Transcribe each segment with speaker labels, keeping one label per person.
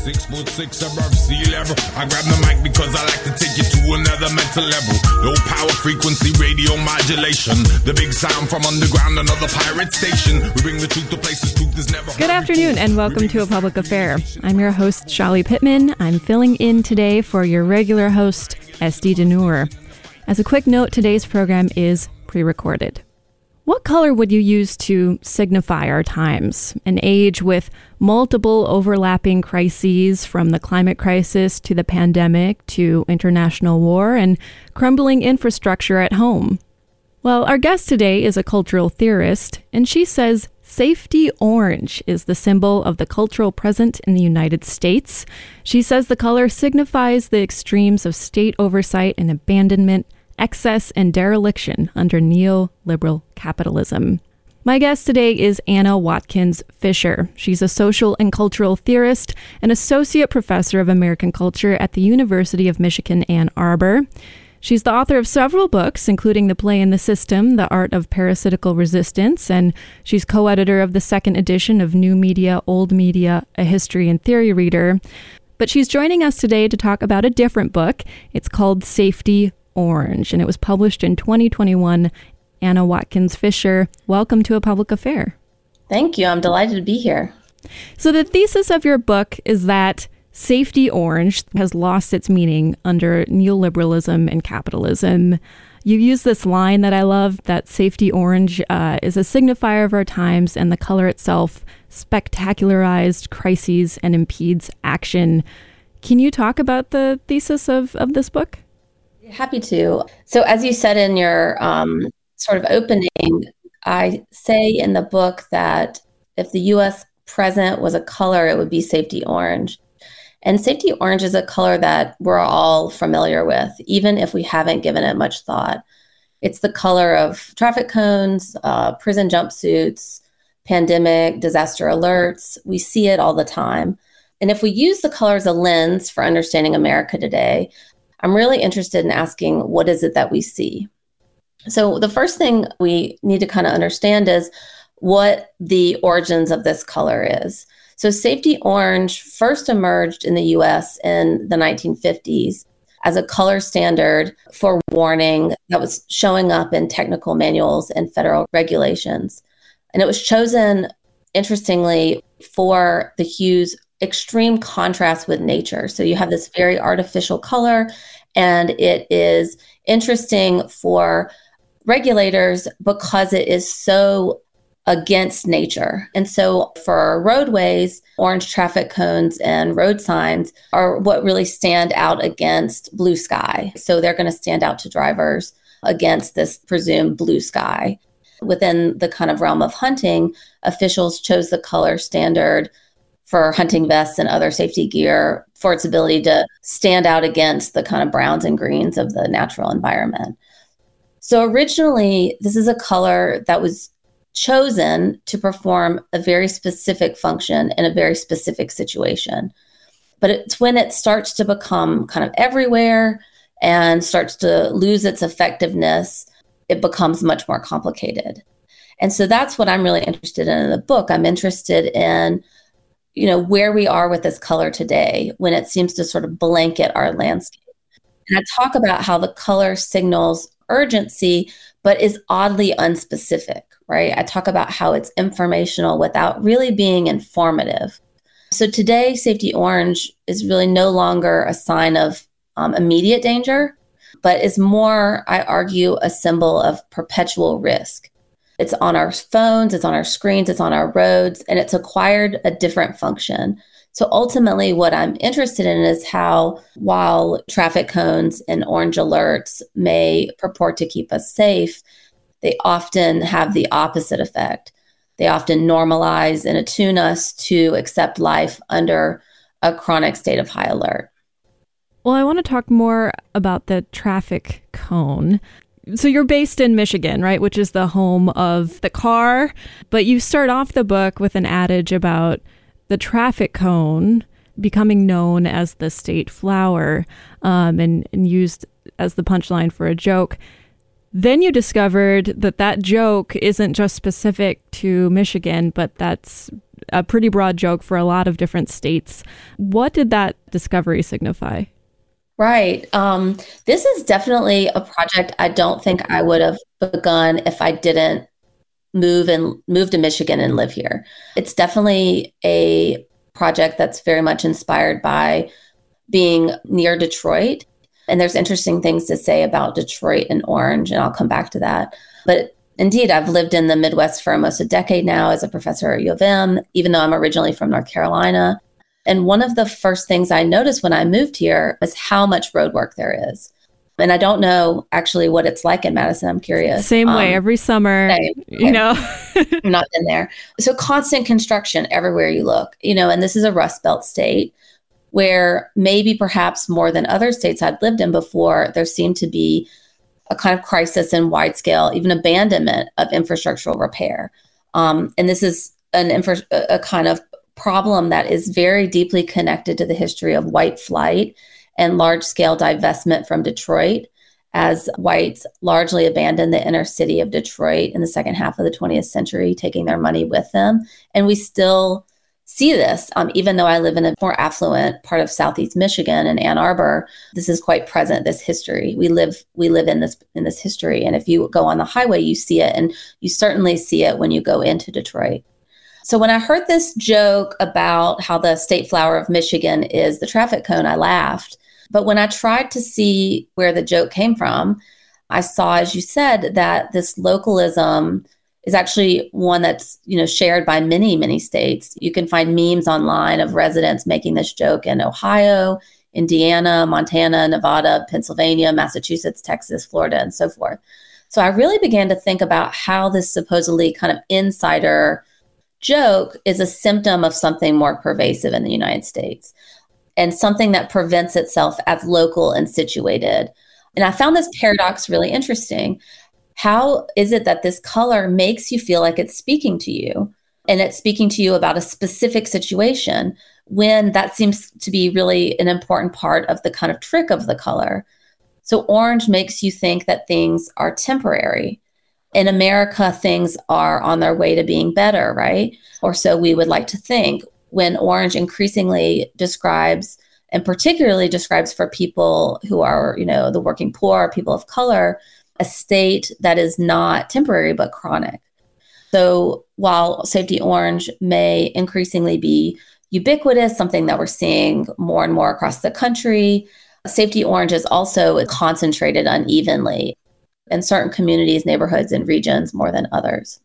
Speaker 1: Six foot six above sea level. I grab the mic because I like to take you to another mental level. Low power frequency radio modulation. The big sound from underground, another pirate station. We bring the truth to places truth is never.
Speaker 2: Good afternoon and welcome to A Public Affair. I'm your host, Chali Pittman. I'm filling in today for your regular host, Esty Dinur. As a quick note, today's program is pre recorded. What color would you use to signify our times? An age with multiple overlapping crises from the climate crisis to the pandemic to international war and crumbling infrastructure at home. Well, our guest today is a cultural theorist, and she says safety orange is the symbol of the cultural present in the United States. She says the color signifies the extremes of state oversight and abandonment excess and dereliction under neoliberal capitalism. My guest today is Anna Watkins Fisher. She's a social and cultural theorist and associate professor of American culture at the University of Michigan Ann Arbor. She's the author of several books, including The Play in the System, The Art of Parasitical Resistance, and she's co editor of the second edition of New Media, Old Media, A History and Theory Reader. But she's joining us today to talk about a different book. It's called Safety Orange, and it was published in 2021. Anna Watkins Fisher, welcome to A Public Affair.
Speaker 3: Thank you. I'm delighted to be here.
Speaker 2: So, the thesis of your book is that safety orange has lost its meaning under neoliberalism and capitalism. You use this line that I love that safety orange uh, is a signifier of our times, and the color itself spectacularized crises and impedes action. Can you talk about the thesis of, of this book?
Speaker 3: Happy to. So, as you said in your um, sort of opening, I say in the book that if the US present was a color, it would be safety orange. And safety orange is a color that we're all familiar with, even if we haven't given it much thought. It's the color of traffic cones, uh, prison jumpsuits, pandemic, disaster alerts. We see it all the time. And if we use the color as a lens for understanding America today, I'm really interested in asking what is it that we see? So, the first thing we need to kind of understand is what the origins of this color is. So, safety orange first emerged in the US in the 1950s as a color standard for warning that was showing up in technical manuals and federal regulations. And it was chosen, interestingly, for the hues extreme contrast with nature. So you have this very artificial color, and it is interesting for regulators because it is so against nature. And so for roadways, orange traffic cones and road signs are what really stand out against blue sky. So they're going to stand out to drivers against this presumed blue sky. Within the kind of realm of hunting, officials chose the color standard for hunting vests and other safety gear for its ability to stand out against the kind of browns and greens of the natural environment. So originally, this is a color that was chosen to perform a very specific function in a very specific situation. But it's when it starts to become kind of everywhere and starts to lose its effectiveness, it becomes much more complicated. And so that's what I'm really interested in in the book. I'm interested in you know where we are with this color today when it seems to sort of blanket our landscape. And i talk about how the color signals urgency but is oddly unspecific right? I talk about how it's informational without really being informative. So today safety orange is really no longer a sign of um, immediate danger but is more i argue a symbol of perpetual risk it's on our phones, it's on our screens, it's on our roads, and it's acquired a different function. So ultimately, what I'm interested in is how, while traffic cones and orange alerts may purport to keep us safe, they often have the opposite effect. They often normalize and attune us to accept life under a chronic state of high alert.
Speaker 2: Well, I want to talk more about the traffic cone so you're based in Michigan, right, which is the home of the car, but you start off the book with an adage about the traffic cone becoming known as the state flower um, and, and used as the punchline for a joke. Then you discovered that that joke isn't just specific to Michigan, but that's a pretty broad joke for a lot of different states. What did that discovery signify?
Speaker 3: Right. Um, this is definitely a project I don't think I would have begun if I didn't move and move to Michigan and live here. It's definitely a project that's very much inspired by being near Detroit. And there's interesting things to say about Detroit and Orange, and I'll come back to that. But indeed, I've lived in the Midwest for almost a decade now as a professor at U of M, even though I'm originally from North Carolina. And one of the first things I noticed when I moved here was how much road work there is. And I don't know actually what it's like in Madison. I'm curious.
Speaker 2: Same um, way every summer, same. you know.
Speaker 3: I'm not in there. So constant construction everywhere you look, you know, and this is a Rust Belt state where maybe perhaps more than other states I'd lived in before, there seemed to be a kind of crisis in wide scale, even abandonment of infrastructural repair. Um, and this is an infra- a kind of problem that is very deeply connected to the history of white flight and large scale divestment from Detroit as whites largely abandoned the inner city of Detroit in the second half of the 20th century, taking their money with them. And we still see this, um, even though I live in a more affluent part of Southeast Michigan and Ann Arbor. This is quite present. This history we live we live in this in this history, and if you go on the highway, you see it, and you certainly see it when you go into Detroit. So when I heard this joke about how the state flower of Michigan is the traffic cone, I laughed. But when I tried to see where the joke came from, I saw, as you said, that this localism is actually one that's you know shared by many many states you can find memes online of residents making this joke in ohio indiana montana nevada pennsylvania massachusetts texas florida and so forth so i really began to think about how this supposedly kind of insider joke is a symptom of something more pervasive in the united states and something that prevents itself as local and situated and i found this paradox really interesting how is it that this color makes you feel like it's speaking to you and it's speaking to you about a specific situation when that seems to be really an important part of the kind of trick of the color? So, orange makes you think that things are temporary. In America, things are on their way to being better, right? Or so we would like to think. When orange increasingly describes and particularly describes for people who are, you know, the working poor, people of color, a state that is not temporary but chronic. So while Safety Orange may increasingly be ubiquitous, something that we're seeing more and more across the country, Safety Orange is also concentrated unevenly in certain communities, neighborhoods, and regions more than others.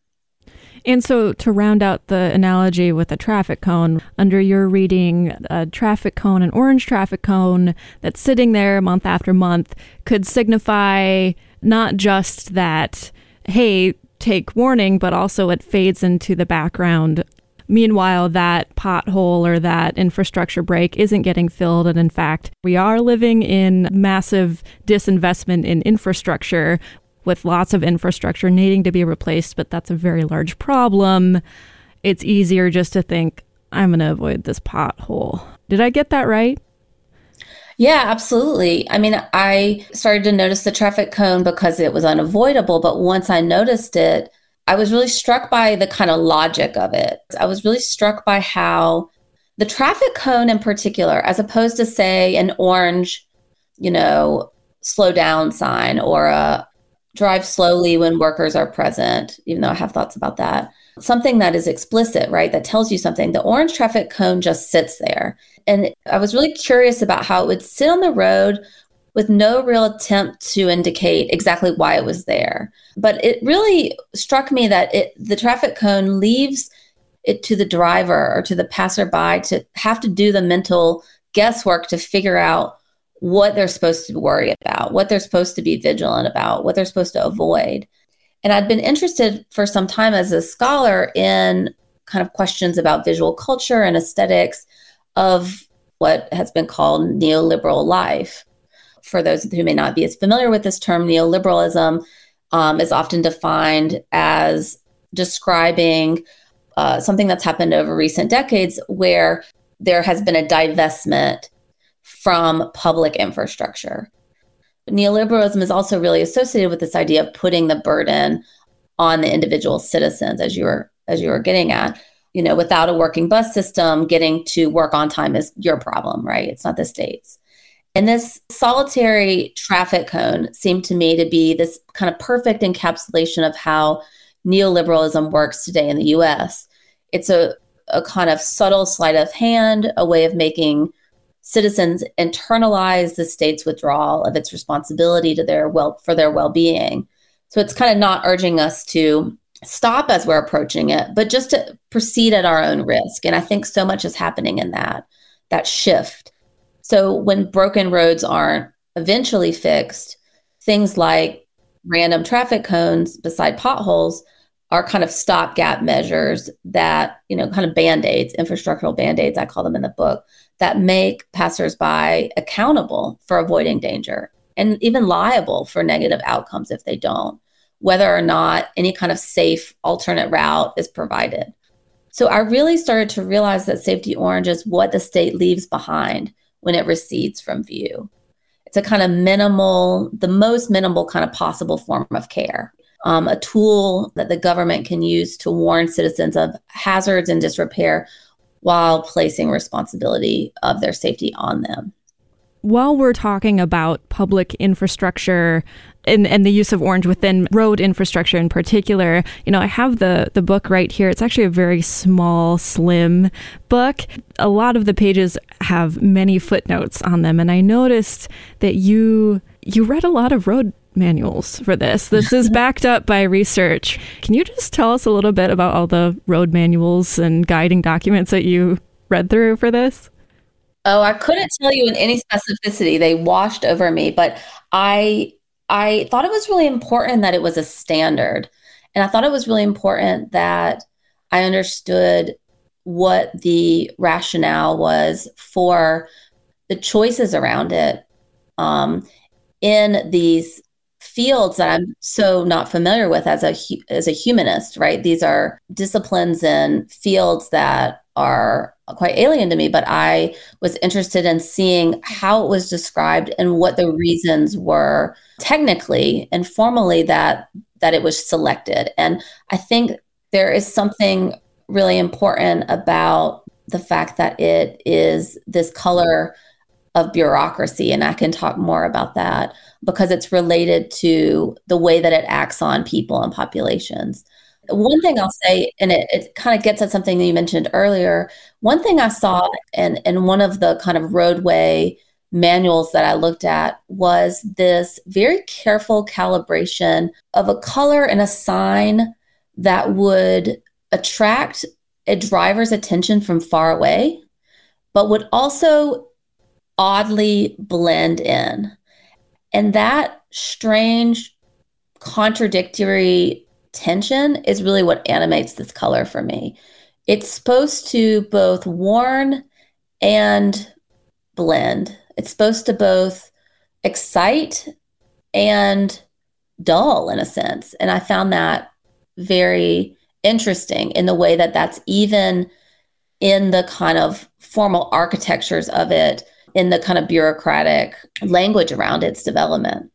Speaker 2: And so, to round out the analogy with a traffic cone, under your reading, a traffic cone, an orange traffic cone that's sitting there month after month, could signify not just that, hey, take warning, but also it fades into the background. Meanwhile, that pothole or that infrastructure break isn't getting filled. And in fact, we are living in massive disinvestment in infrastructure with lots of infrastructure needing to be replaced, but that's a very large problem. It's easier just to think, I'm going to avoid this pothole. Did I get that right?
Speaker 3: Yeah, absolutely. I mean, I started to notice the traffic cone because it was unavoidable. But once I noticed it, I was really struck by the kind of logic of it. I was really struck by how the traffic cone in particular, as opposed to, say, an orange, you know, slow down sign or a drive slowly when workers are present, even though I have thoughts about that. Something that is explicit, right? That tells you something. The orange traffic cone just sits there. And I was really curious about how it would sit on the road with no real attempt to indicate exactly why it was there. But it really struck me that it, the traffic cone leaves it to the driver or to the passerby to have to do the mental guesswork to figure out what they're supposed to worry about, what they're supposed to be vigilant about, what they're supposed to avoid. And I'd been interested for some time as a scholar in kind of questions about visual culture and aesthetics of what has been called neoliberal life. For those who may not be as familiar with this term, neoliberalism um, is often defined as describing uh, something that's happened over recent decades where there has been a divestment from public infrastructure. Neoliberalism is also really associated with this idea of putting the burden on the individual citizens, as you were as you were getting at. you know, without a working bus system, getting to work on time is your problem, right? It's not the state's. And this solitary traffic cone seemed to me to be this kind of perfect encapsulation of how neoliberalism works today in the US. It's a, a kind of subtle sleight of hand, a way of making citizens internalize the state's withdrawal of its responsibility to their well for their well-being. So it's kind of not urging us to stop as we're approaching it, but just to proceed at our own risk. And I think so much is happening in that that shift. So when broken roads aren't eventually fixed, things like random traffic cones beside potholes are kind of stopgap measures that, you know, kind of band-aids, infrastructural band-aids, I call them in the book, that make passersby accountable for avoiding danger and even liable for negative outcomes if they don't whether or not any kind of safe alternate route is provided. So I really started to realize that safety orange is what the state leaves behind when it recedes from view. It's a kind of minimal, the most minimal kind of possible form of care, um, a tool that the government can use to warn citizens of hazards and disrepair while placing responsibility of their safety on them
Speaker 2: while we're talking about public infrastructure and, and the use of orange within road infrastructure in particular, you know, I have the the book right here. It's actually a very small, slim book. A lot of the pages have many footnotes on them, and I noticed that you you read a lot of road manuals for this. This is backed up by research. Can you just tell us a little bit about all the road manuals and guiding documents that you read through for this?
Speaker 3: Oh, I couldn't tell you in any specificity. They washed over me, but I I thought it was really important that it was a standard. And I thought it was really important that I understood what the rationale was for the choices around it um, in these fields that I'm so not familiar with as a as a humanist, right? These are disciplines and fields that are quite alien to me, but I was interested in seeing how it was described and what the reasons were technically and formally that that it was selected. And I think there is something really important about the fact that it is this color of bureaucracy and I can talk more about that because it's related to the way that it acts on people and populations. One thing I'll say, and it, it kind of gets at something that you mentioned earlier. One thing I saw in, in one of the kind of roadway manuals that I looked at was this very careful calibration of a color and a sign that would attract a driver's attention from far away, but would also oddly blend in. And that strange, contradictory tension is really what animates this color for me. It's supposed to both warn and blend. It's supposed to both excite and dull in a sense. And I found that very interesting in the way that that's even in the kind of formal architectures of it, in the kind of bureaucratic language around its development.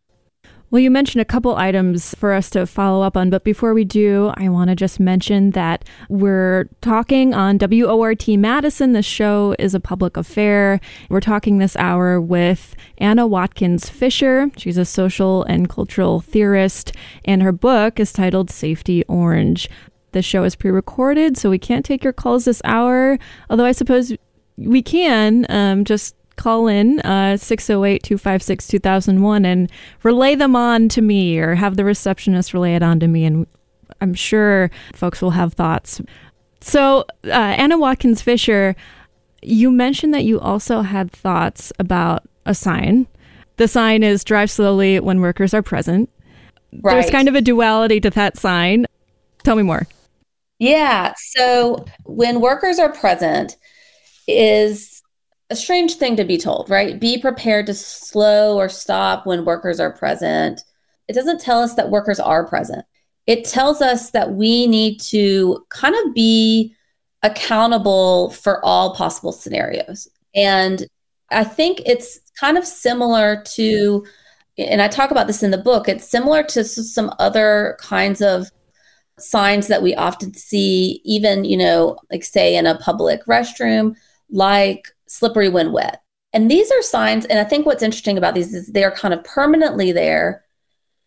Speaker 2: Well, you mentioned a couple items for us to follow up on, but before we do, I want to just mention that we're talking on WORT Madison. The show is a public affair. We're talking this hour with Anna Watkins Fisher. She's a social and cultural theorist, and her book is titled Safety Orange. The show is pre recorded, so we can't take your calls this hour, although I suppose we can. Um, just call in uh, 608 256 2001 and relay them on to me or have the receptionist relay it on to me. And I'm sure folks will have thoughts. So, uh, Anna Watkins Fisher, you mentioned that you also had thoughts about a sign. The sign is drive slowly when workers are present. Right. There's kind of a duality to that sign. Tell me more.
Speaker 3: Yeah. So when workers are present is a strange thing to be told, right? Be prepared to slow or stop when workers are present. It doesn't tell us that workers are present. It tells us that we need to kind of be accountable for all possible scenarios. And I think it's kind of similar to, and I talk about this in the book, it's similar to some other kinds of signs that we often see, even, you know, like say in a public restroom, like slippery when wet. And these are signs, and I think what's interesting about these is they're kind of permanently there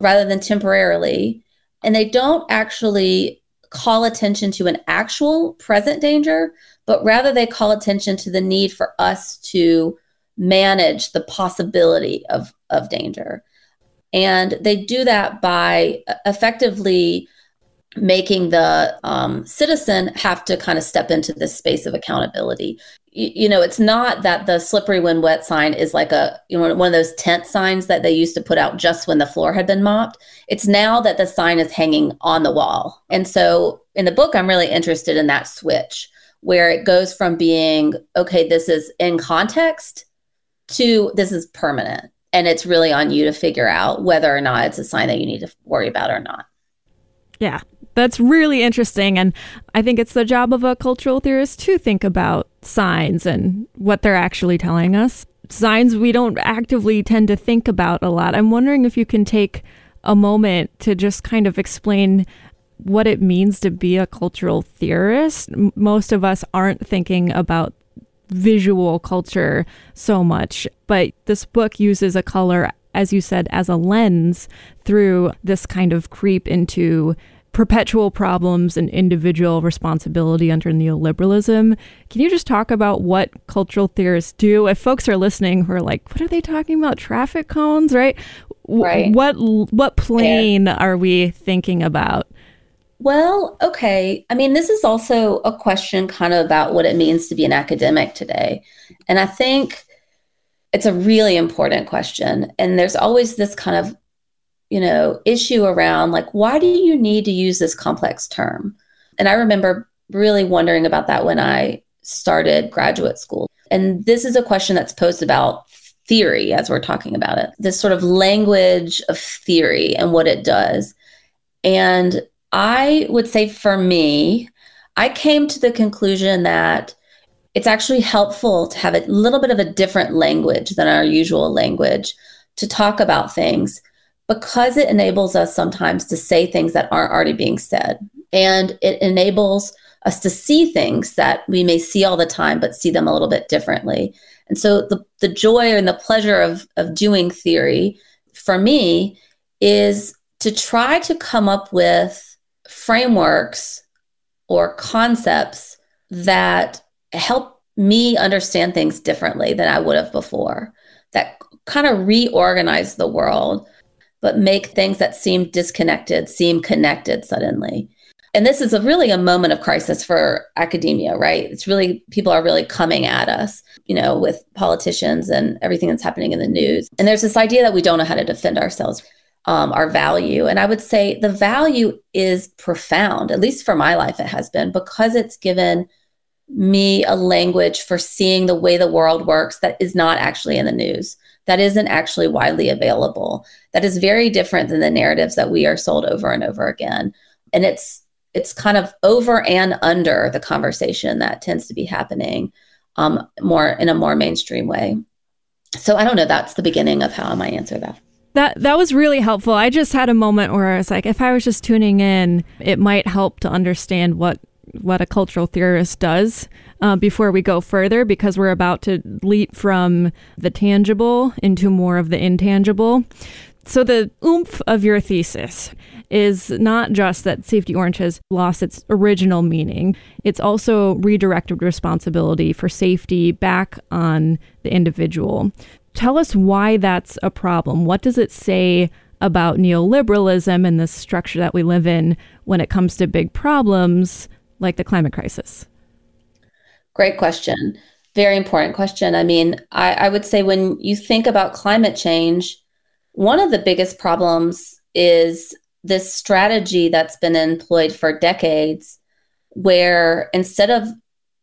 Speaker 3: rather than temporarily. And they don't actually call attention to an actual present danger, but rather they call attention to the need for us to manage the possibility of, of danger. And they do that by effectively making the um, citizen have to kind of step into this space of accountability. You, know, it's not that the slippery when wet sign is like a you know one of those tent signs that they used to put out just when the floor had been mopped. It's now that the sign is hanging on the wall. And so in the book, I'm really interested in that switch where it goes from being okay, this is in context to this is permanent. And it's really on you to figure out whether or not it's a sign that you need to worry about or not.
Speaker 2: Yeah, that's really interesting. And I think it's the job of a cultural theorist to think about signs and what they're actually telling us. Signs we don't actively tend to think about a lot. I'm wondering if you can take a moment to just kind of explain what it means to be a cultural theorist. Most of us aren't thinking about visual culture so much, but this book uses a color, as you said, as a lens through this kind of creep into perpetual problems and individual responsibility under neoliberalism. Can you just talk about what cultural theorists do? If folks are listening who are like, what are they talking about? Traffic cones, right?
Speaker 3: Right.
Speaker 2: What what plane yeah. are we thinking about?
Speaker 3: Well, okay. I mean, this is also a question kind of about what it means to be an academic today. And I think it's a really important question. And there's always this kind of you know, issue around like, why do you need to use this complex term? And I remember really wondering about that when I started graduate school. And this is a question that's posed about theory as we're talking about it, this sort of language of theory and what it does. And I would say for me, I came to the conclusion that it's actually helpful to have a little bit of a different language than our usual language to talk about things because it enables us sometimes to say things that aren't already being said. And it enables us to see things that we may see all the time, but see them a little bit differently. And so the, the joy and the pleasure of, of doing theory for me is to try to come up with frameworks or concepts that help me understand things differently than I would have before, that kind of reorganize the world but make things that seem disconnected seem connected suddenly. And this is a really a moment of crisis for academia, right? It's really people are really coming at us, you know, with politicians and everything that's happening in the news. And there's this idea that we don't know how to defend ourselves, um, our value. And I would say the value is profound, at least for my life, it has been because it's given me a language for seeing the way the world works that is not actually in the news that isn't actually widely available that is very different than the narratives that we are sold over and over again. And it's it's kind of over and under the conversation that tends to be happening um, more in a more mainstream way. So i don't know that's the beginning of how i might answer that.
Speaker 2: That that was really helpful. I just had a moment where I was like, if I was just tuning in, it might help to understand what what a cultural theorist does uh, before we go further because we're about to leap from the tangible into more of the intangible. So, the oomph of your thesis is not just that Safety Orange has lost its original meaning, it's also redirected responsibility for safety back on the individual. Tell us why that's a problem. What does it say about neoliberalism and the structure that we live in when it comes to big problems like the climate crisis?
Speaker 3: Great question. Very important question. I mean, I, I would say when you think about climate change, one of the biggest problems is this strategy that's been employed for decades, where instead of,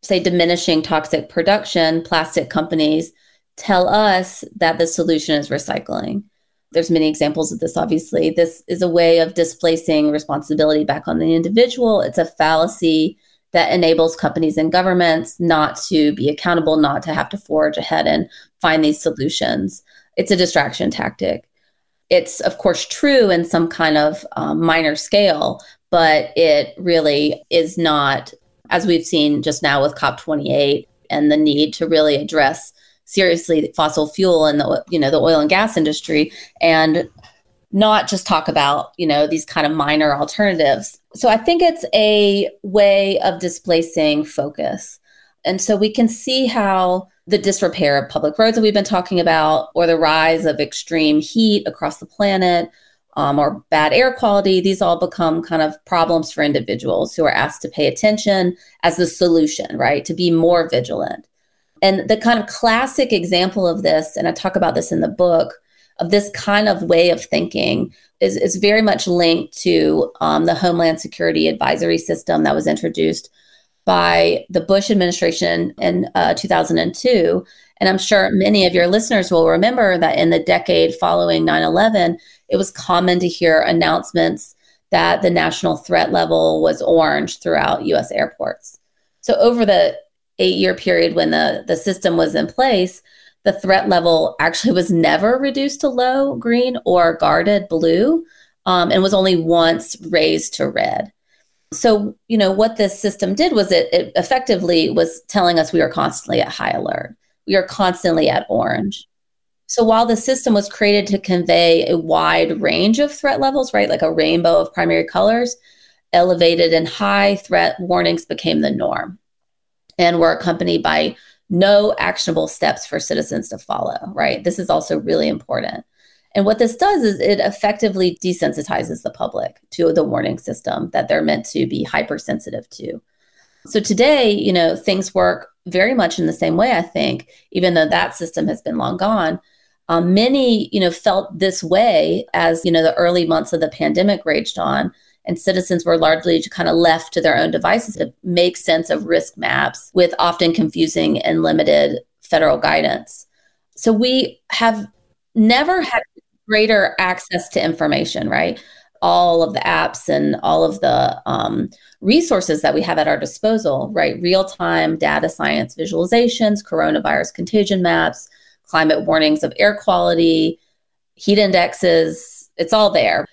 Speaker 3: say, diminishing toxic production, plastic companies tell us that the solution is recycling. There's many examples of this, obviously. This is a way of displacing responsibility back on the individual. It's a fallacy that enables companies and governments not to be accountable, not to have to forge ahead and find these solutions. It's a distraction tactic. It's, of course, true in some kind of um, minor scale, but it really is not, as we've seen just now with COP28 and the need to really address seriously fossil fuel and the you know the oil and gas industry and not just talk about you know these kind of minor alternatives. So i think it's a way of displacing focus. And so we can see how the disrepair of public roads that we've been talking about or the rise of extreme heat across the planet um, or bad air quality these all become kind of problems for individuals who are asked to pay attention as the solution right? To be more vigilant and the kind of classic example of this, and I talk about this in the book, of this kind of way of thinking is, is very much linked to um, the Homeland Security Advisory System that was introduced by the Bush administration in uh, 2002. And I'm sure many of your listeners will remember that in the decade following 9 11, it was common to hear announcements that the national threat level was orange throughout US airports. So, over the eight year period when the, the system was in place, the threat level actually was never reduced to low green or guarded blue um, and was only once raised to red. So, you know, what this system did was it, it effectively was telling us we are constantly at high alert. We are constantly at orange. So while the system was created to convey a wide range of threat levels, right, like a rainbow of primary colors, elevated and high threat warnings became the norm and were accompanied by no actionable steps for citizens to follow, right? This is also really important. And what this does is it effectively desensitizes the public to the warning system that they're meant to be hypersensitive to. So today, you know, things work very much in the same way, I think, even though that system has been long gone. Um, many, you know, felt this way as, you know, the early months of the pandemic raged on and citizens were largely kind of left to their own devices to make sense of risk maps with often confusing and limited federal guidance. So we have never had greater access to information, right? All of the apps and all of the um, resources that we have at our disposal, right? Real time data science visualizations, coronavirus contagion maps, climate warnings of air quality, heat indexes, it's all there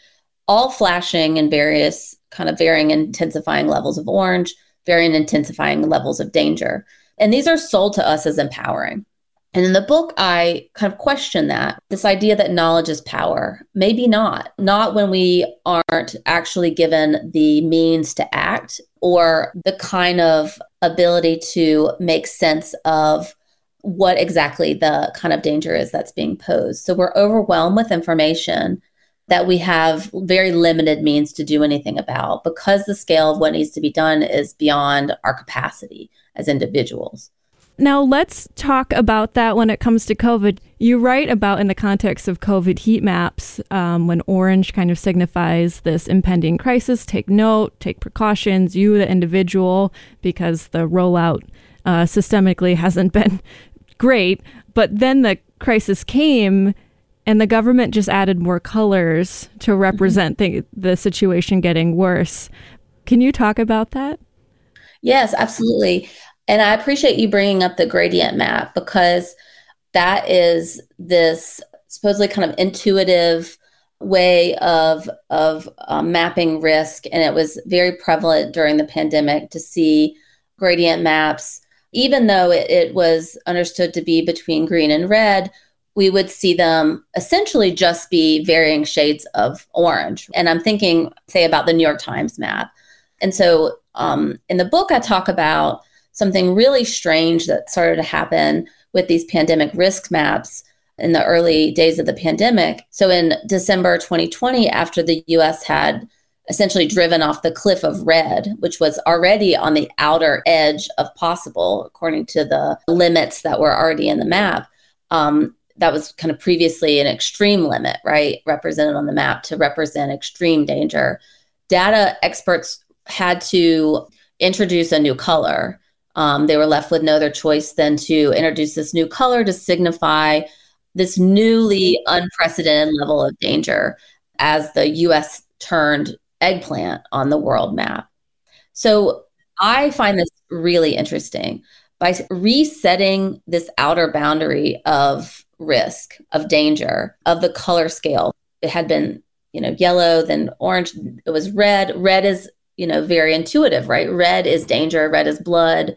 Speaker 3: all flashing in various kind of varying intensifying levels of orange, varying intensifying levels of danger. And these are sold to us as empowering. And in the book, I kind of question that this idea that knowledge is power. Maybe not, not when we aren't actually given the means to act or the kind of ability to make sense of what exactly the kind of danger is that's being posed. So we're overwhelmed with information that we have very limited means to do anything about because the scale of what needs to be done is beyond our capacity as individuals.
Speaker 2: Now, let's talk about that when it comes to COVID. You write about in the context of COVID heat maps, um, when orange kind of signifies this impending crisis, take note, take precautions, you, the individual, because the rollout uh, systemically hasn't been great. But then the crisis came and the government just added more colors to mm-hmm. represent the, the situation getting worse. Can you talk about that?
Speaker 3: Yes, absolutely. And I appreciate you bringing up the gradient map because that is this supposedly kind of intuitive way of of um, mapping risk, and it was very prevalent during the pandemic to see gradient maps, even though it, it was understood to be between green and red we would see them essentially just be varying shades of orange. And I'm thinking, say, about the New York Times map. And so um, in the book, I talk about something really strange that started to happen with these pandemic risk maps in the early days of the pandemic. So in December 2020, after the US had essentially driven off the cliff of red, which was already on the outer edge of possible, according to the limits that were already in the map. Um, that was kind of previously an extreme limit, right? Represented on the map to represent extreme danger. Data experts had to introduce a new color. Um, they were left with no other choice than to introduce this new color to signify this newly unprecedented level of danger as the US turned eggplant on the world map. So I find this really interesting. By resetting this outer boundary of risk, of danger, of the color scale. It had been you know, yellow, then orange. It was red. Red is, you know, very intuitive, right? Red is danger, red is blood.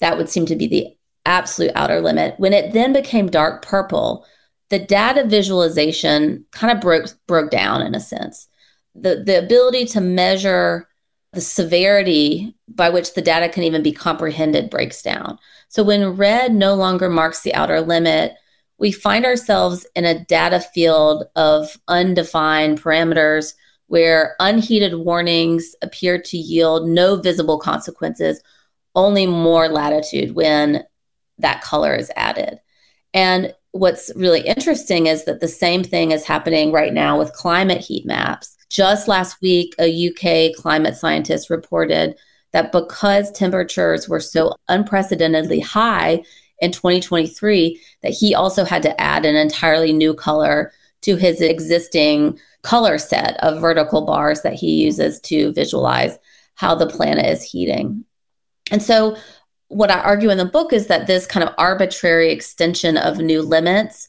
Speaker 3: That would seem to be the absolute outer limit. When it then became dark purple, the data visualization kind of broke broke down in a sense. The the ability to measure the severity by which the data can even be comprehended breaks down. So when red no longer marks the outer limit, we find ourselves in a data field of undefined parameters where unheeded warnings appear to yield no visible consequences, only more latitude when that color is added. And what's really interesting is that the same thing is happening right now with climate heat maps. Just last week, a UK climate scientist reported that because temperatures were so unprecedentedly high in 2023, that he also had to add an entirely new color to his existing color set of vertical bars that he uses to visualize how the planet is heating. And so, what I argue in the book is that this kind of arbitrary extension of new limits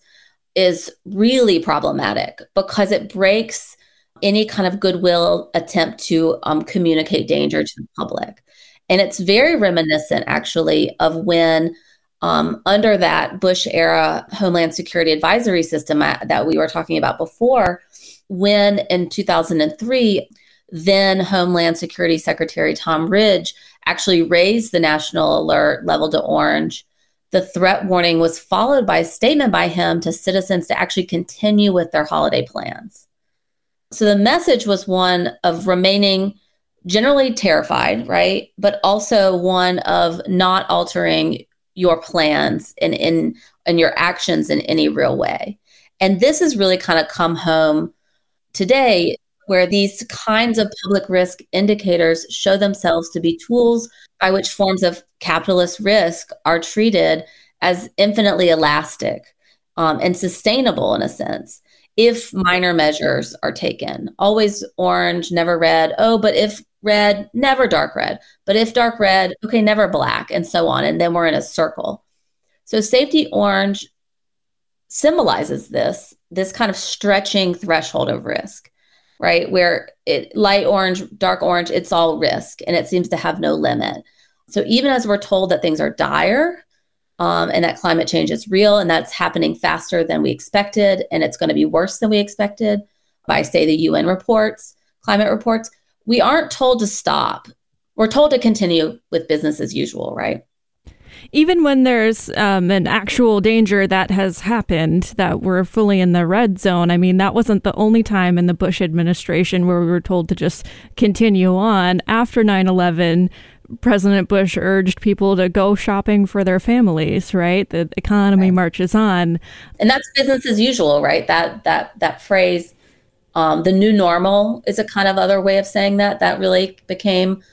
Speaker 3: is really problematic because it breaks any kind of goodwill attempt to um, communicate danger to the public. And it's very reminiscent, actually, of when, um, under that Bush era Homeland Security Advisory System uh, that we were talking about before, when in 2003, then Homeland Security Secretary Tom Ridge actually raised the national alert level to orange. The threat warning was followed by a statement by him to citizens to actually continue with their holiday plans. So the message was one of remaining generally terrified, right? But also one of not altering your plans and in and your actions in any real way. And this has really kind of come home today where these kinds of public risk indicators show themselves to be tools by which forms of capitalist risk are treated as infinitely elastic um, and sustainable in a sense if minor measures are taken. Always orange, never red. Oh, but if red, never dark red. But if dark red, okay, never black, and so on. And then we're in a circle. So safety orange symbolizes this, this kind of stretching threshold of risk, right? Where it light orange, dark orange, it's all risk and it seems to have no limit. So even as we're told that things are dire, um, and that climate change is real and that's happening faster than we expected and it's going to be worse than we expected by say the UN reports, climate reports, we aren't told to stop. We're told to continue with business as usual, right?
Speaker 2: Even when there's um, an actual danger that has happened, that we're fully in the red zone. I mean, that wasn't the only time in the Bush administration where we were told to just continue on. After 9 11, President Bush urged people to go shopping for their families, right? The economy right. marches on.
Speaker 3: And that's business as usual, right? That that that phrase um, the new normal is a kind of other way of saying that. That really became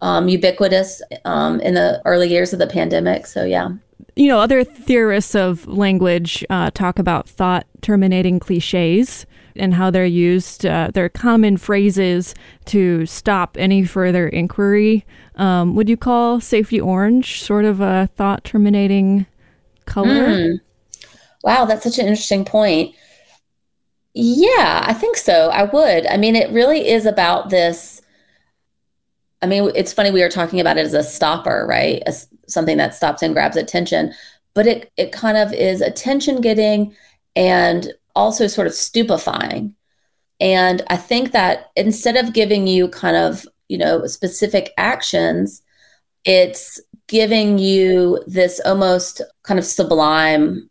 Speaker 3: um, ubiquitous um, in the early years of the pandemic. So, yeah.
Speaker 2: You know, other theorists of language uh, talk about thought terminating cliches and how they're used. Uh, they're common phrases to stop any further inquiry. Um, would you call safety orange sort of a thought terminating color? Mm.
Speaker 3: Wow, that's such an interesting point. Yeah, I think so. I would. I mean, it really is about this. I mean, it's funny we were talking about it as a stopper, right? As something that stops and grabs attention, but it it kind of is attention getting and also sort of stupefying. And I think that instead of giving you kind of, you know, specific actions, it's giving you this almost kind of sublime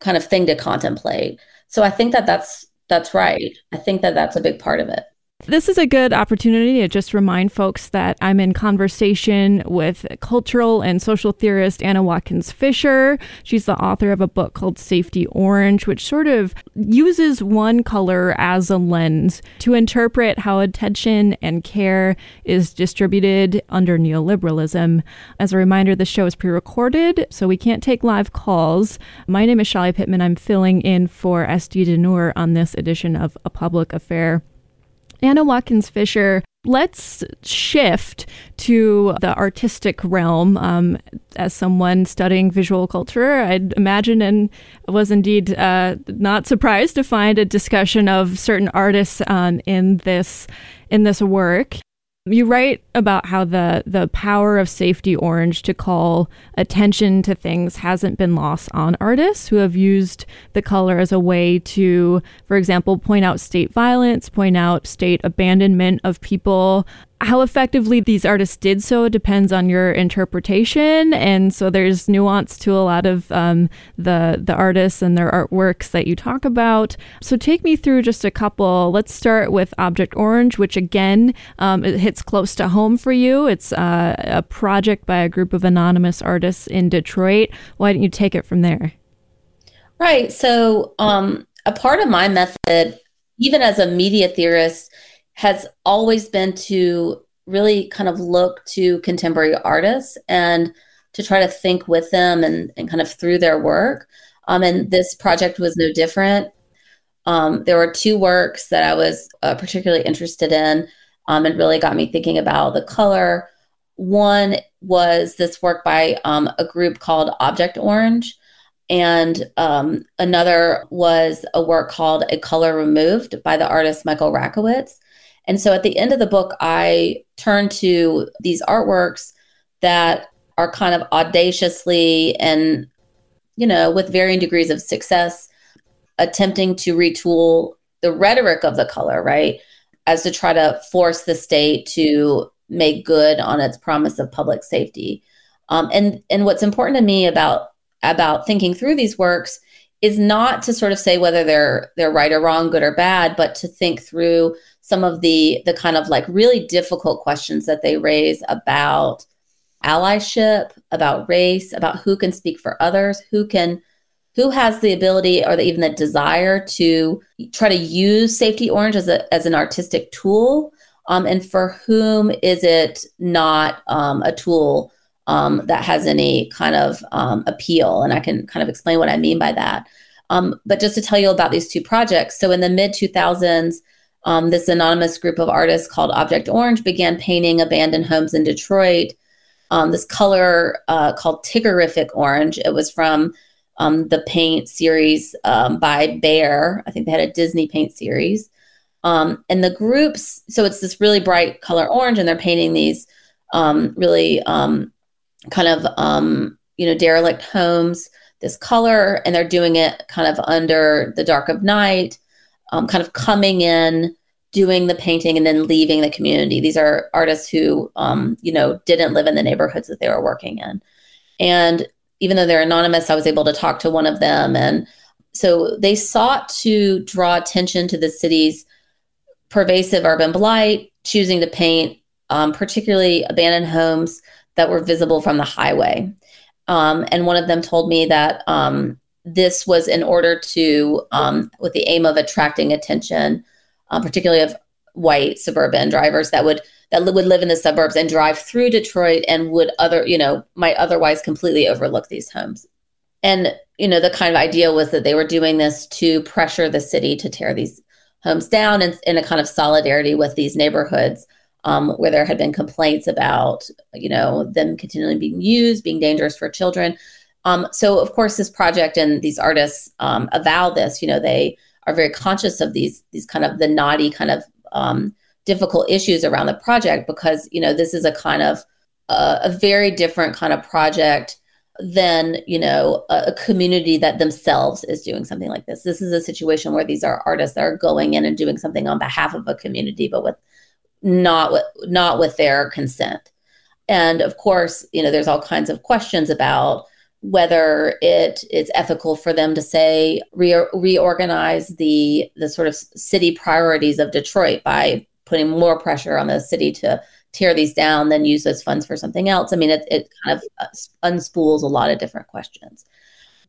Speaker 3: kind of thing to contemplate. So I think that that's that's right. I think that that's a big part of it.
Speaker 2: This is a good opportunity to just remind folks that I'm in conversation with cultural and social theorist Anna Watkins Fisher. She's the author of a book called Safety Orange, which sort of uses one color as a lens to interpret how attention and care is distributed under neoliberalism. As a reminder, the show is pre recorded, so we can't take live calls. My name is Shelly Pittman. I'm filling in for Esty Dinur on this edition of A Public Affair. Anna Watkins Fisher let's shift to the artistic realm. Um, as someone studying visual culture, I'd imagine and was indeed uh, not surprised to find a discussion of certain artists um, in this in this work. You write about how the the power of safety orange to call attention to things hasn't been lost on artists who have used the color as a way to, for example, point out state violence, point out state abandonment of people, how effectively these artists did so depends on your interpretation, and so there's nuance to a lot of um, the the artists and their artworks that you talk about. So take me through just a couple. Let's start with Object Orange, which again um, it hits close to home for you. It's uh, a project by a group of anonymous artists in Detroit. Why don't you take it from there?
Speaker 3: Right. So um, a part of my method, even as a media theorist has always been to really kind of look to contemporary artists and to try to think with them and, and kind of through their work. Um, and this project was no different. Um, there were two works that I was uh, particularly interested in um, and really got me thinking about the color. One was this work by um, a group called Object Orange, and um, another was a work called A Color Removed by the artist Michael Rakowitz. And so at the end of the book, I turn to these artworks that are kind of audaciously and, you know, with varying degrees of success, attempting to retool the rhetoric of the color, right? As to try to force the state to make good on its promise of public safety. Um, and and what's important to me about about thinking through these works is not to sort of say whether they're they're right or wrong, good or bad, but to think through some of the the kind of like really difficult questions that they raise about allyship, about race, about who can speak for others, who can who has the ability or the, even the desire to try to use safety orange as a as an artistic tool um, and for whom is it not um, a tool um, that has any kind of um, appeal? And i can kind of explain what i mean by that. Um, but just to tell you about these two projects so in the mid 2000s um, this anonymous group of artists called Object Orange began painting abandoned homes in Detroit. Um, this color uh, called Tiggerific Orange. It was from um, the paint series um, by Behr. I think they had a Disney paint series. Um, and the groups, so it's this really bright color orange, and they're painting these um, really kind of you know derelict homes this color, and they're doing it kind of under the dark of night um, kind of coming in, doing the painting, and then leaving the community. These are artists who, um, you know, didn't live in the neighborhoods that they were working in. And even though they're anonymous, I was able to talk to one of them. And so they sought to draw attention to the city's pervasive urban blight, choosing to paint um, particularly abandoned homes that were visible from the highway. Um, and one of them told me that um, this was in order to, um, with the aim of attracting attention, um, particularly of white suburban drivers that would that would live in the suburbs and drive through Detroit and would other, you know, might otherwise completely overlook these homes. And you know, the kind of idea was that they were doing this to pressure the city to tear these homes down in, in a kind of solidarity with these neighborhoods um, where there had been complaints about, you know, them continually being used, being dangerous for children. Um, so, of course, this project and these artists um, avow this. You know, they are very conscious of these these kind of the naughty kind of um, difficult issues around the project because you know this is a kind of uh, a very different kind of project than you know a, a, community that themselves is doing something like this. This is a situation where these are artists that are going in and doing something on behalf of a community, but with not with not with their consent. And of course, you know, there's all kinds of questions about whether it is ethical for them to say re- reorganize the the sort of city priorities of Detroit by putting more pressure on the city to tear these down than use those funds for something else. I mean, it, it kind of uh, unspools a lot of different questions.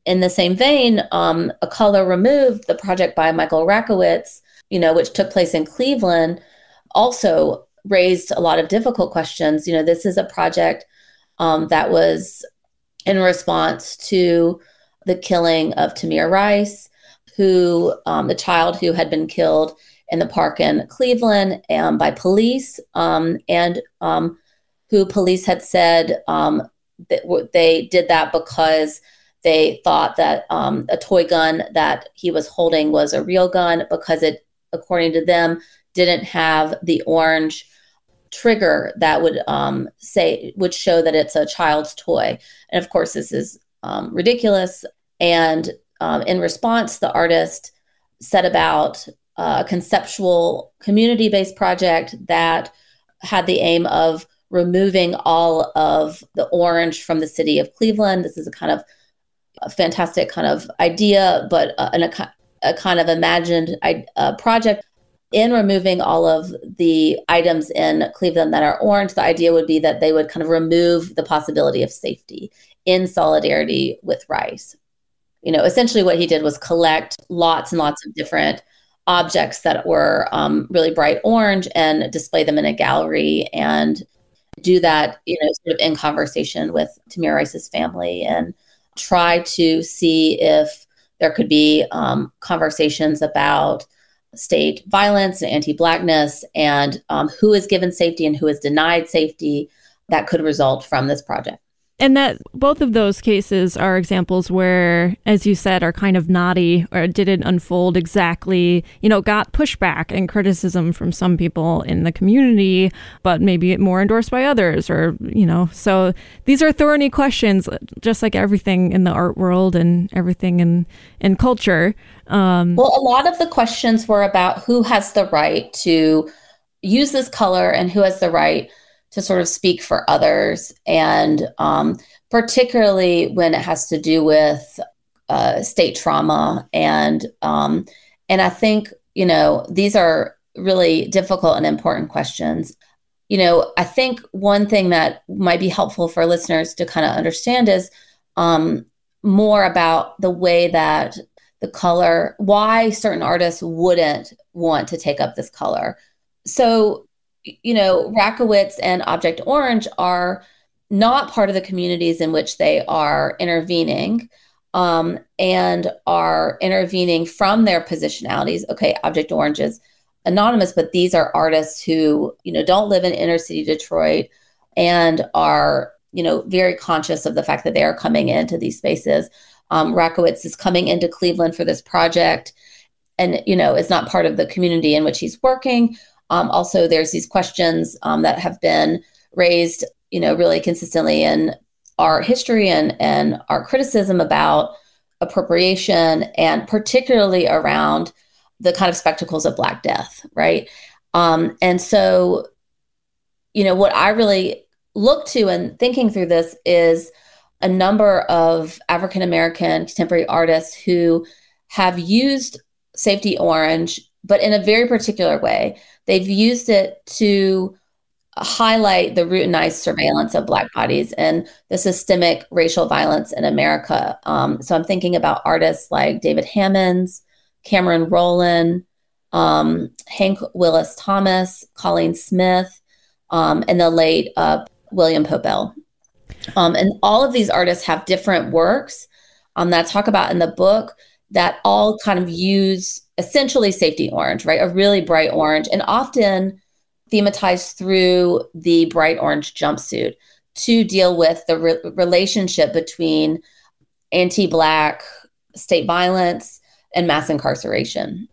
Speaker 3: In the same vein, um, A Color Removed, the project by Michael Rakowitz, you know, which took place in Cleveland, also raised a lot of difficult questions. You know, this is a project um, that was in response to the killing of Tamir Rice, who, um, the child who had been killed in the park in Cleveland um, by police, um, and um, who police had said um, that they did that because they thought that um, a toy gun that he was holding was a real gun because it, according to them, didn't have the orange trigger that would um, say would show that it's a child's toy. And of course, this is um, ridiculous. And um, in response, the artist set about a conceptual community-based project that had the aim of removing all of the orange from the city of Cleveland. This is a kind of a fantastic kind of idea, but uh, a, a, kind of imagined uh, project. In removing all of the items in Cleveland that are orange, the idea would be that they would kind of remove the possibility of safety in solidarity with Rice. You know, essentially what he did was collect lots and lots of different objects that were um, really bright orange and display them in a gallery and do that, you know, sort of in conversation with Tamir Rice's family and try to see if there could be um, conversations about state violence and anti-blackness and um, who is given safety and who is denied safety that could result from this project
Speaker 2: and that both of those cases are examples where, as you said, are kind of naughty or didn't unfold exactly, you know, got pushback and criticism from some people in the community, but maybe more endorsed by others, or, you know, so these are thorny questions, just like everything in the art world and everything in, in culture.
Speaker 3: Um, well, a lot of the questions were about who has the right to use this color and who has the right to sort of speak for others, and um, particularly when it has to do with uh, state trauma. And um, and I think you know these are really difficult and important questions. You know, I think one thing that might be helpful for listeners to kind of understand is um, more about the way that the color, why certain artists wouldn't want to take up this color. So, you know, Rakowitz and Object Orange are not part of the communities in which they are intervening um, and are intervening from their positionalities. Okay, Object Orange is anonymous, but these are artists who, you know, don't live in inner city Detroit and are, you know, very conscious of the fact that they are coming into these spaces. Um, Rakowitz is coming into Cleveland for this project and, you know, is not part of the community in which he's working. Um, also, there's these questions um, that have been raised, you know, really consistently in our history and and our criticism about appropriation, and particularly around the kind of spectacles of Black Death, right? Um, and so, you know, what I really look to in thinking through this is a number of African American contemporary artists who have used Safety Orange, but in a very particular way. They've used it to highlight the routinized surveillance of Black bodies and the systemic racial violence in America. Um, so I'm thinking about artists like David Hammons, Cameron Rowland, um, Hank Willis Thomas, Colleen Smith, um, and the late uh, William Pope Um, and all of these artists have different works um, that I talk about in the book that all kind of use essentially safety orange, right? A really bright orange, and often thematized through the bright orange jumpsuit to deal with the re- relationship between anti Black state violence and mass incarceration.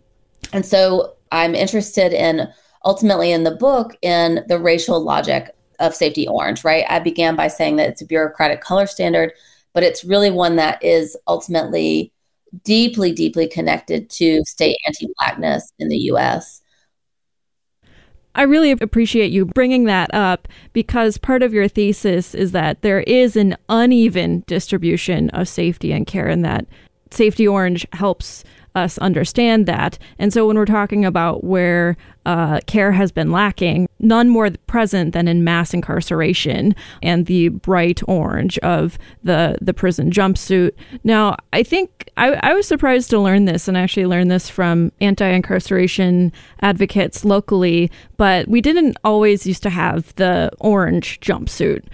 Speaker 3: And so I'm interested in ultimately in the book in the racial logic of safety orange, right? I began by saying that it's a bureaucratic color standard, but it's really one that is ultimately deeply, deeply connected to state anti Blackness in the US.
Speaker 2: I really appreciate you bringing that up because part of your thesis is that there is an uneven distribution of safety and care, and that Safety Orange helps us understand that. And so when we're talking about where uh, care has been lacking, none more present than in mass incarceration and the bright orange of the, the prison jumpsuit. Now, I think I, I was surprised to learn this and I actually learned this from anti incarceration advocates locally, but we didn't always used to have the orange jumpsuit.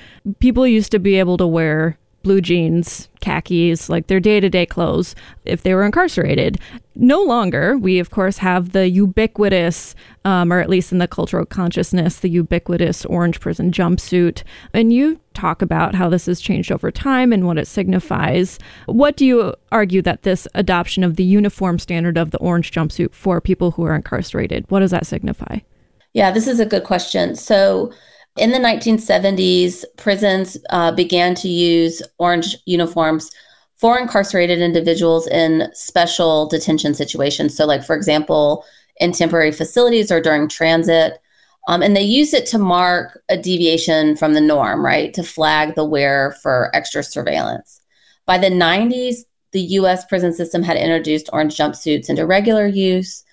Speaker 2: People used to be able to wear blue jeans, khakis, like their day to day clothes if they were incarcerated. No longer, we of course have the ubiquitous, um, or at least in the cultural consciousness, the ubiquitous orange prison jumpsuit. And you talk about how this has changed over time and what it signifies. What do you argue that this adoption of the uniform standard of the orange jumpsuit for people who are incarcerated, what does that signify?
Speaker 3: Yeah, this is a good question. So, in the 1970s, prisons uh, began to use orange uniforms for incarcerated individuals in special detention situations. So, like, for example, in temporary facilities or during transit. Um, and they use it to mark a deviation from the norm, right? To flag the wearer for extra surveillance. By the 90s, the US prison system had introduced orange jumpsuits into regular use.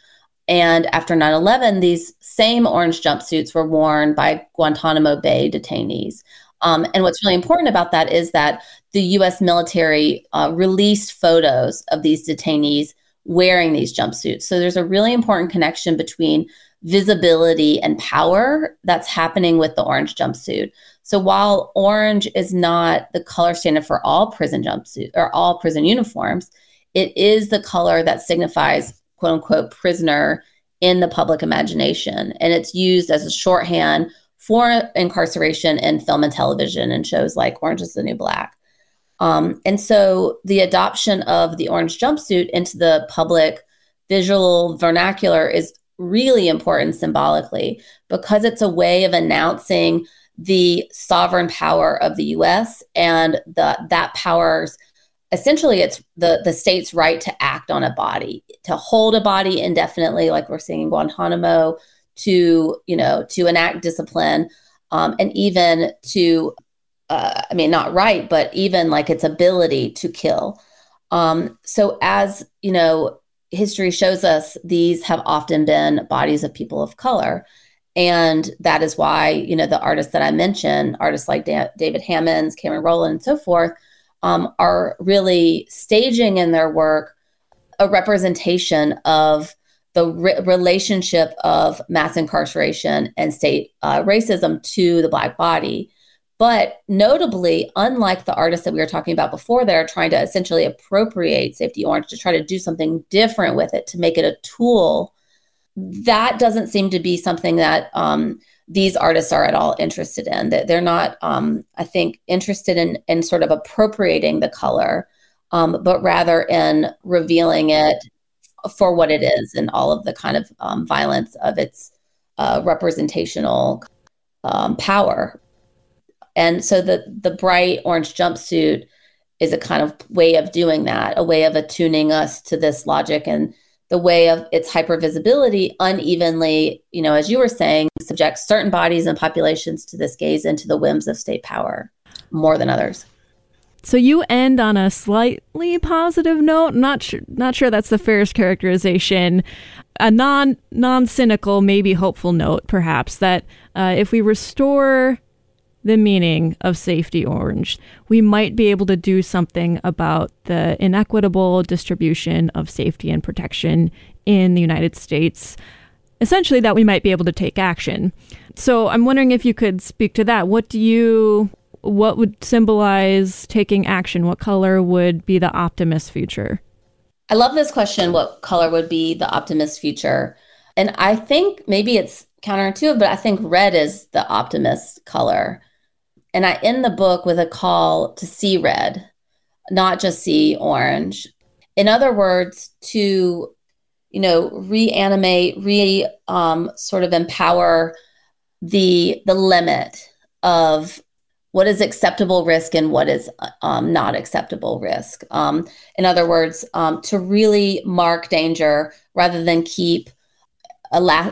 Speaker 3: And after 9 11, these same orange jumpsuits were worn by Guantanamo Bay detainees. Um, and what's really important about that is that the US military uh, released photos of these detainees wearing these jumpsuits. So there's a really important connection between visibility and power that's happening with the orange jumpsuit. So while orange is not the color standard for all prison jumpsuit or all prison uniforms, it is the color that signifies quote unquote prisoner in the public imagination. And it's used as a shorthand for incarceration in film and television and shows like Orange is the New Black. Um, and so the adoption of the orange jumpsuit into the public visual vernacular is really important symbolically because it's a way of announcing the sovereign power of the US and the that power's essentially it's the the state's right to act on a body to hold a body indefinitely like we're seeing in guantanamo to you know to enact discipline um, and even to uh, i mean not right but even like its ability to kill. Um, so as you know history shows us these have often been bodies of people of color. And that is why you know the artists that i mentioned artists like da- david hammons cameron rowland and so forth um, are really staging in their work a representation of the re- relationship of mass incarceration and state uh, racism to the Black body. But notably, unlike the artists that we were talking about before, that are trying to essentially appropriate Safety Orange to try to do something different with it, to make it a tool, that doesn't seem to be something that um, these artists are at all interested in. That they're not, um, I think, interested in in sort of appropriating the color, um, but rather in revealing it for what it is and all of the kind of um, violence of its uh, representational um, power. And so the the bright orange jumpsuit is a kind of way of doing that, a way of attuning us to this logic and the way of its hypervisibility unevenly, you know, as you were saying, subjects certain bodies and populations to this gaze into the whims of state power more than others.
Speaker 2: So you end on a slightly positive note. Not sure, not sure that's the fairest characterization. A non non cynical, maybe hopeful note, perhaps that uh, if we restore the meaning of safety orange, we might be able to do something about the inequitable distribution of safety and protection in the United States. Essentially, that we might be able to take action. So, I'm wondering if you could speak to that. What do you, what would symbolize taking action? What color would be the optimist future?
Speaker 3: I love this question. What color would be the optimist future? And I think maybe it's counterintuitive, but I think red is the optimist color. And I end the book with a call to see red, not just see orange. In other words, to you know reanimate, re um, sort of empower the the limit of what is acceptable risk and what is um, not acceptable risk. Um, in other words, um, to really mark danger rather than keep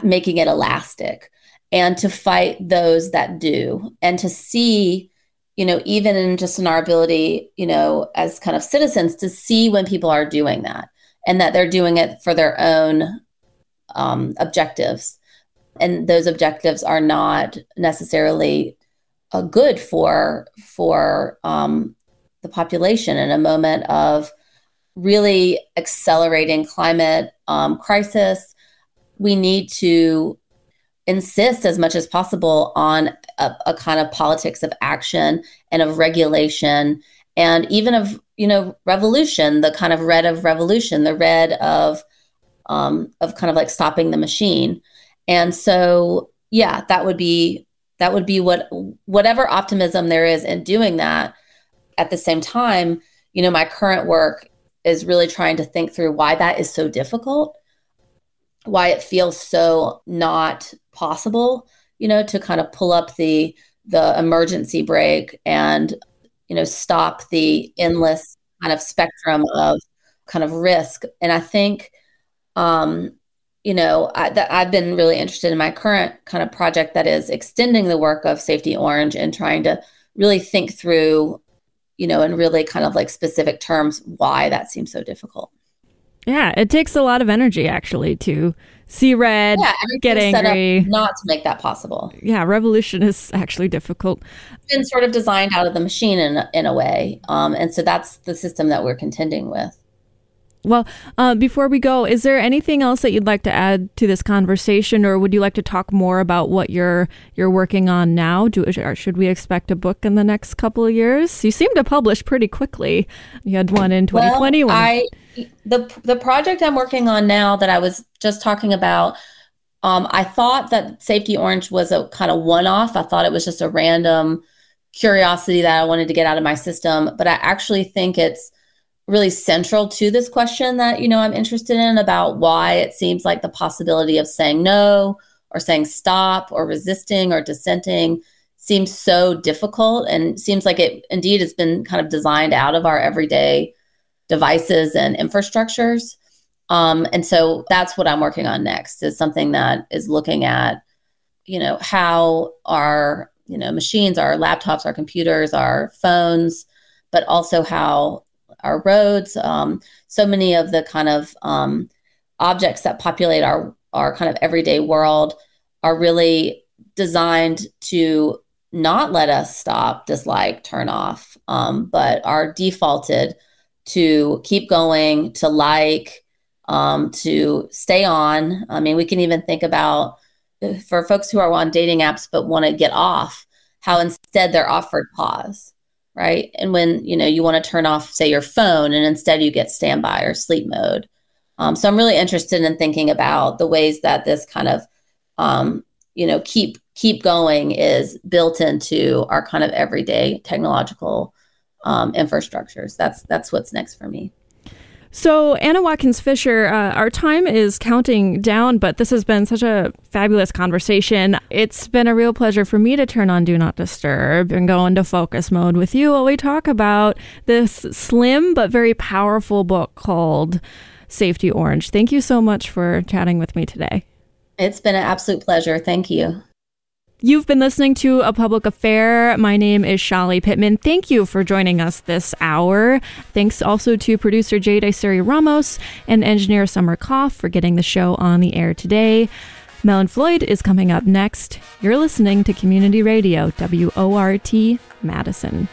Speaker 3: making it elastic and to fight those that do and to see you know even in just in our ability you know as kind of citizens to see when people are doing that and that they're doing it for their own um, objectives. And those objectives are not necessarily uh, good for for um, the population in a moment of really accelerating climate um, crisis. We need to insist as much as possible on a, a, kind of politics of action and of regulation and even of you know revolution, the kind of red of revolution, the red of um, of kind of like stopping the machine. And so yeah, that would be that would be what whatever optimism there is in doing that. At the same time, you know, my current work is really trying to think through why that is so difficult, why it feels so not possible, you know, to kind of pull up the the emergency brake and you know stop the endless kind of spectrum of kind of risk. And I think um, you know, I, that I've been really interested in my current kind of project that is extending the work of Safety Orange and trying to really think through, you know, in really kind of like specific terms why that seems so difficult.
Speaker 2: Yeah, it takes a lot of energy actually to see red, yeah, get angry.
Speaker 3: not to make that possible.
Speaker 2: Yeah, revolution is actually difficult.
Speaker 3: It's been sort of designed out of the machine in in a way, um, and so that's the system that we're contending with.
Speaker 2: Well, uh, before we go, is there anything else that you'd like to add to this conversation, or would you like to talk more about what you're you're working on now? Do should we expect a book in the next couple of years? You seem to publish pretty quickly. You had one in 2021. Well,
Speaker 3: I the the project I'm working on now that I was just talking about. Um, I thought that Safety Orange was a kind of one off. I thought it was just a random curiosity that I wanted to get out of my system, but I actually think it's really central to this question that you know I'm interested in about why it seems like the possibility of saying no or saying stop or resisting or dissenting seems so difficult and seems like it indeed has been kind of designed out of our everyday devices and infrastructures. Um, and so that's what i'm working on next is something that is looking at you know how our you know machines our laptops our computers our phones but also how our roads, um, so many of the kind of um, objects that populate our our kind of everyday world are really designed to not let us stop, dislike, turn off, um, but are defaulted to keep going, to like, um, to stay on. I mean, we can even think about for folks who are on dating apps but want to get off, how instead they're offered pause right? And when you know you want to turn off, say, your phone, and instead you get standby or sleep mode. Um, so I'm really interested in thinking about the ways that this kind of um, you know keep keep going is built into our kind of everyday technological um, infrastructures. That's that's what's next for me.
Speaker 2: So, Anna Watkins Fisher, uh, our time is counting down, but this has been such a fabulous conversation. It's been a real pleasure for me to turn on Do Not Disturb and go into focus mode with you while we talk about this slim but very powerful book called Safety Orange. Thank you so much for chatting with me today.
Speaker 3: It's been an absolute pleasure. Thank you.
Speaker 2: You've been listening to A Public Affair. My name is Chali Pittman. Thank you for joining us this hour. Thanks also to producer Jade Isuri Ramos and engineer Summer Koff for getting the show on the air today. Melon Floyd is coming up next. You're listening to Community Radio, WORT Madison.